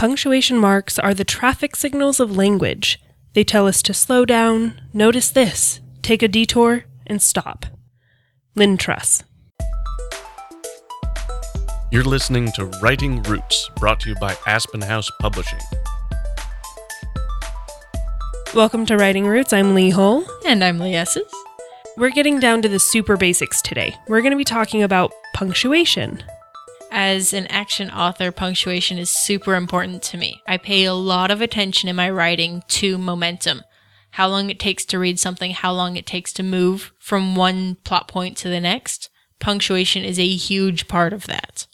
Punctuation marks are the traffic signals of language. They tell us to slow down, notice this, take a detour, and stop. Lynn Truss. You're listening to Writing Roots, brought to you by Aspen House Publishing. Welcome to Writing Roots. I'm Lee Hull. And I'm Lee Esses. We're getting down to the super basics today. We're going to be talking about punctuation. As an action author, punctuation is super important to me. I pay a lot of attention in my writing to momentum. How long it takes to read something, how long it takes to move from one plot point to the next. Punctuation is a huge part of that.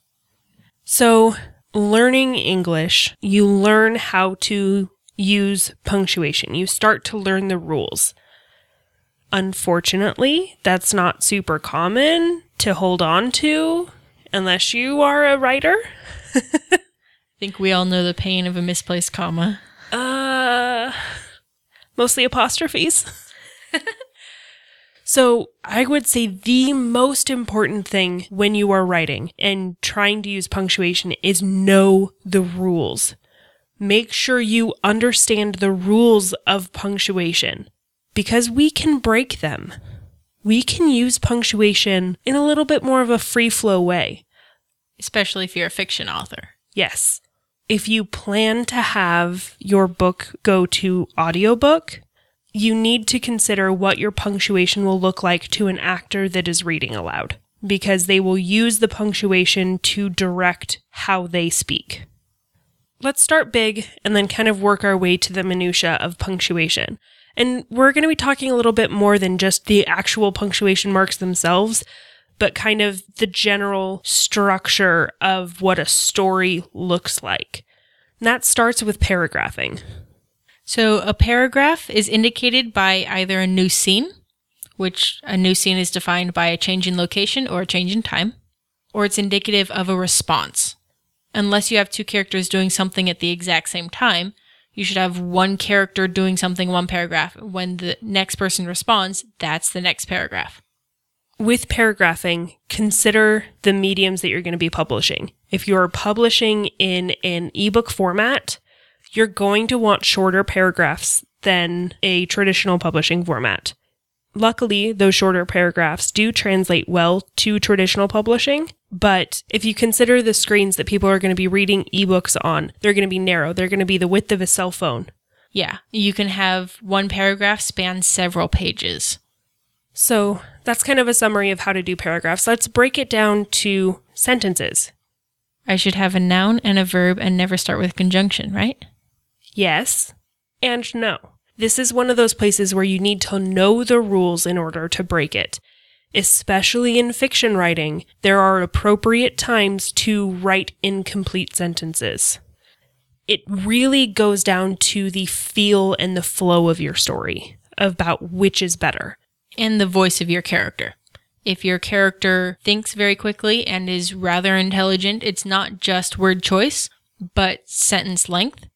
So, learning English, you learn how to use punctuation. You start to learn the rules. Unfortunately, that's not super common to hold on to unless you are a writer. I think we all know the pain of a misplaced comma. Uh, mostly apostrophes. so, I would say the most important thing when you are writing and trying to use punctuation is know the rules. Make sure you understand the rules of punctuation because we can break them we can use punctuation in a little bit more of a free flow way. Especially if you're a fiction author. Yes. If you plan to have your book go to audiobook, you need to consider what your punctuation will look like to an actor that is reading aloud because they will use the punctuation to direct how they speak. Let's start big and then kind of work our way to the minutia of punctuation. And we're going to be talking a little bit more than just the actual punctuation marks themselves, but kind of the general structure of what a story looks like. And that starts with paragraphing. So a paragraph is indicated by either a new scene, which a new scene is defined by a change in location or a change in time, or it's indicative of a response. Unless you have two characters doing something at the exact same time, you should have one character doing something one paragraph. When the next person responds, that's the next paragraph. With paragraphing, consider the mediums that you're going to be publishing. If you're publishing in an ebook format, you're going to want shorter paragraphs than a traditional publishing format. Luckily, those shorter paragraphs do translate well to traditional publishing, but if you consider the screens that people are going to be reading ebooks on, they're going to be narrow. They're going to be the width of a cell phone. Yeah, you can have one paragraph span several pages. So that's kind of a summary of how to do paragraphs. Let's break it down to sentences. I should have a noun and a verb and never start with conjunction, right? Yes and no. This is one of those places where you need to know the rules in order to break it. Especially in fiction writing, there are appropriate times to write incomplete sentences. It really goes down to the feel and the flow of your story about which is better. And the voice of your character. If your character thinks very quickly and is rather intelligent, it's not just word choice, but sentence length.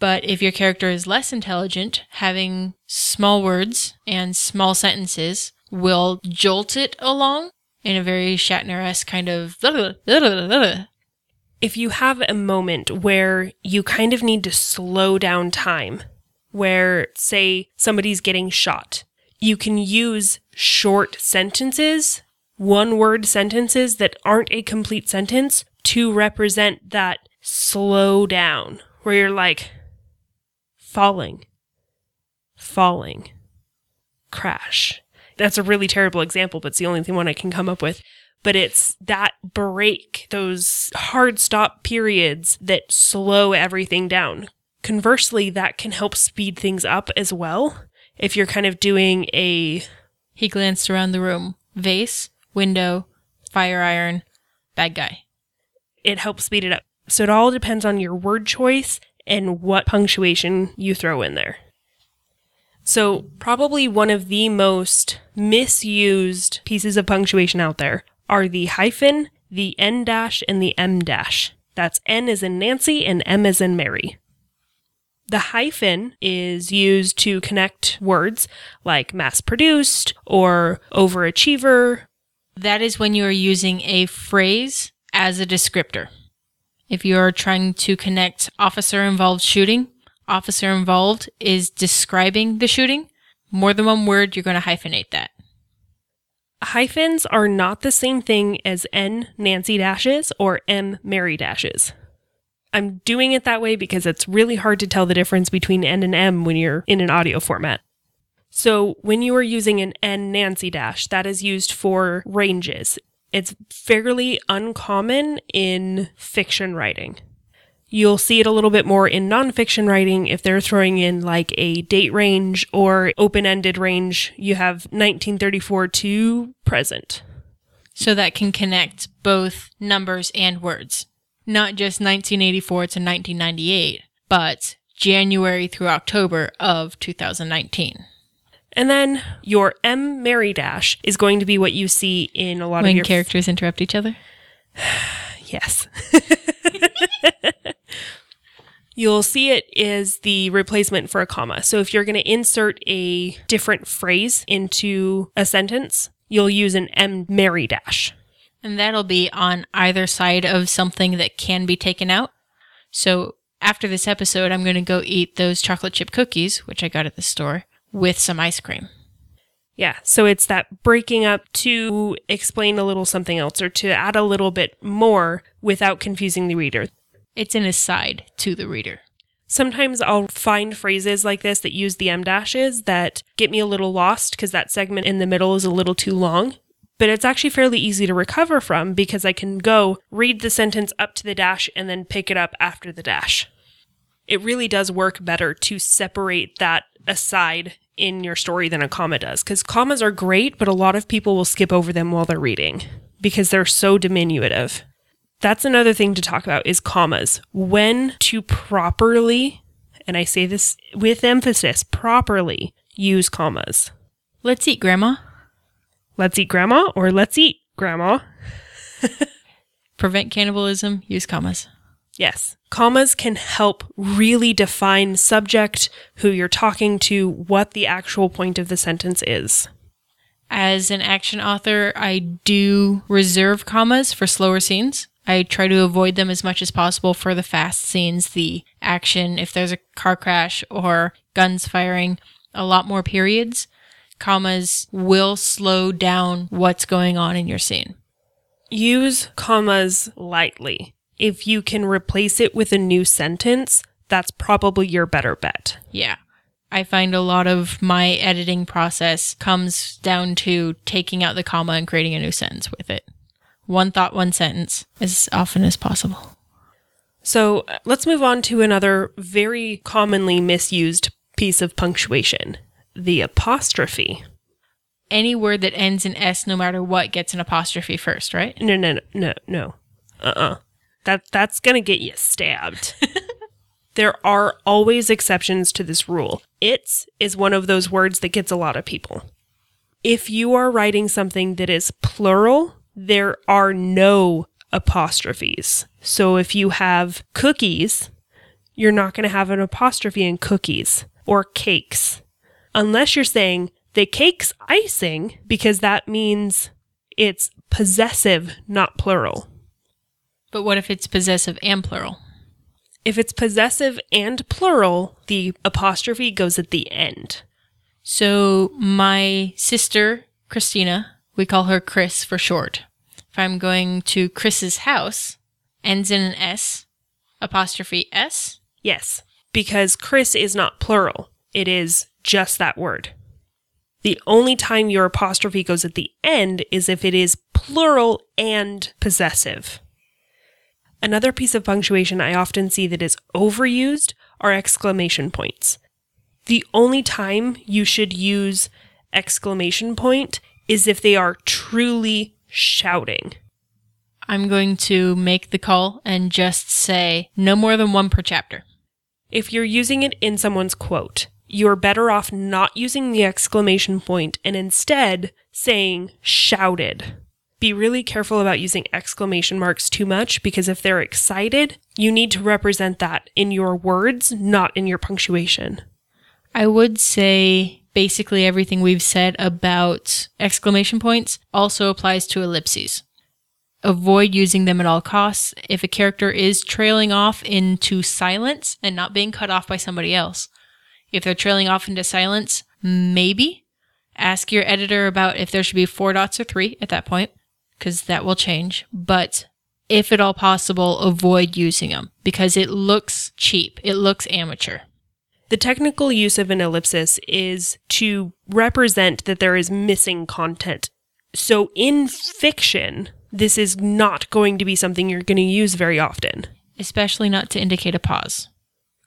But if your character is less intelligent, having small words and small sentences will jolt it along in a very Shatner esque kind of. If you have a moment where you kind of need to slow down time, where, say, somebody's getting shot, you can use short sentences, one word sentences that aren't a complete sentence to represent that slow down, where you're like, falling, falling, crash. That's a really terrible example, but it's the only thing one I can come up with. But it's that break, those hard stop periods that slow everything down. Conversely, that can help speed things up as well. If you're kind of doing a. He glanced around the room. Vase, window, fire iron, bad guy. It helps speed it up. So it all depends on your word choice and what punctuation you throw in there. So, probably one of the most misused pieces of punctuation out there are the hyphen, the N dash, and the M dash. That's N as in Nancy and M as in Mary. The hyphen is used to connect words like mass produced or overachiever. That is when you are using a phrase as a descriptor. If you're trying to connect officer involved shooting, officer involved is describing the shooting. More than one word, you're going to hyphenate that. Hyphens are not the same thing as N Nancy dashes or M Mary dashes. I'm doing it that way because it's really hard to tell the difference between N and M when you're in an audio format. So when you are using an N Nancy dash, that is used for ranges. It's fairly uncommon in fiction writing. You'll see it a little bit more in nonfiction writing if they're throwing in like a date range or open ended range. You have 1934 to present. So that can connect both numbers and words. Not just 1984 to 1998, but January through October of 2019. And then your M Mary dash is going to be what you see in a lot When of your characters interrupt each other. Yes. You'll see it is the replacement for a comma. So if you're going to insert a different phrase into a sentence, you'll use an M Mary dash. And that'll be on either side of something that can be taken out. So after this episode, I'm going to go eat those chocolate chip cookies, which I got at the store, with some ice cream. Yeah, so it's that breaking up to explain a little something else or to add a little bit more without confusing the reader. It's an aside to the reader. Sometimes I'll find phrases like this that use the M dashes that get me a little lost because that segment in the middle is a little too long. But it's actually fairly easy to recover from because I can go read the sentence up to the dash and then pick it up after the dash. It really does work better to separate that aside in your story than a comma does because commas are great, but a lot of people will skip over them while they're reading because they're so diminutive. That's another thing to talk about is commas. When to properly, and I say this with emphasis, properly use commas. Let's eat, Grandma. Let's eat grandma or let's eat grandma. Prevent cannibalism, use commas. Yes. Commas can help really define subject, who you're talking to, what the actual point of the sentence is. As an action author, I do reserve commas for slower scenes. I try to avoid them as much as possible for the fast scenes, the action, if there's a car crash or guns firing, a lot more periods. Commas will slow down what's going on in your scene. Use commas lightly. If you can replace it with a new sentence, that's probably your better bet. Yeah. I find a lot of my editing process comes down to taking out the comma and creating a new sentence with it. One thought, one sentence, as often as possible. So uh, let's move on to another very commonly misused piece of punctuation the apostrophe. Any word that ends in S, no matter what, gets an apostrophe first, right? No, no, no, no, no. Uh uh That, that's going to get you stabbed. there are always exceptions to this rule. It's is one of those words that gets a lot of people. If you are writing something that is plural, there are no apostrophes. So if you have cookies, you're not going to have an apostrophe in cookies or cakes. Unless you're saying the cake's icing, because that means it's possessive, not plural. But what if it's possessive and plural? If it's possessive and plural, the apostrophe goes at the end. So my sister, Christina, we call her Chris for short. If I'm going to Chris's house, ends in an S, apostrophe S. Yes, because Chris is not plural, it is just that word. The only time your apostrophe goes at the end is if it is plural and possessive. Another piece of punctuation I often see that is overused are exclamation points. The only time you should use exclamation point is if they are truly shouting. I'm going to make the call and just say no more than one per chapter. If you're using it in someone's quote, you're better off not using the exclamation point and instead saying shouted. Be really careful about using exclamation marks too much because if they're excited, you need to represent that in your words, not in your punctuation. I would say basically everything we've said about exclamation points also applies to ellipses. avoid using them at all costs. If a character is trailing off into silence and not being cut off by somebody else, if they're trailing off into silence, maybe ask your editor about if there should be four dots or three at that point, because that will change. But if at all possible, avoid using them because it looks cheap, it looks amateur. The technical use of an ellipsis is to represent that there is missing content. So in fiction, this is not going to be something you're going to use very often. especially not to indicate a pause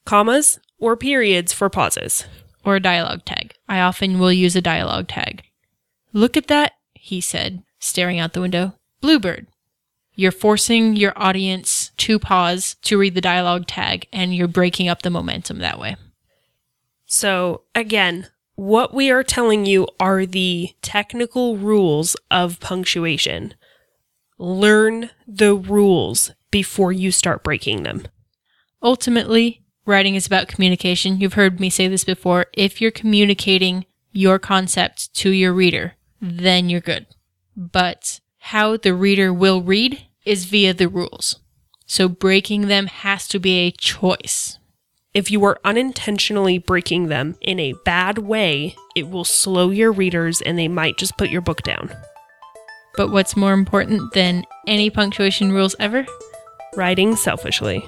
Commas or periods for pauses. or a dialogue tag. I often will use a dialogue tag. Look at that, he said, staring out the window. Bluebird. You're forcing your audience to pause to read the dialogue tag, and you're breaking up the momentum that way. So, again, what we are telling you are the technical rules of punctuation. Learn the rules before you start breaking them. Ultimately, writing is about communication. You've heard me say this before. If you're communicating your concept to your reader, then you're good. But how the reader will read is via the rules. So breaking them has to be a choice. If you are unintentionally breaking them in a bad way, it will slow your readers and they might just put your book down. But what's more important than any punctuation rules ever? Writing selfishly.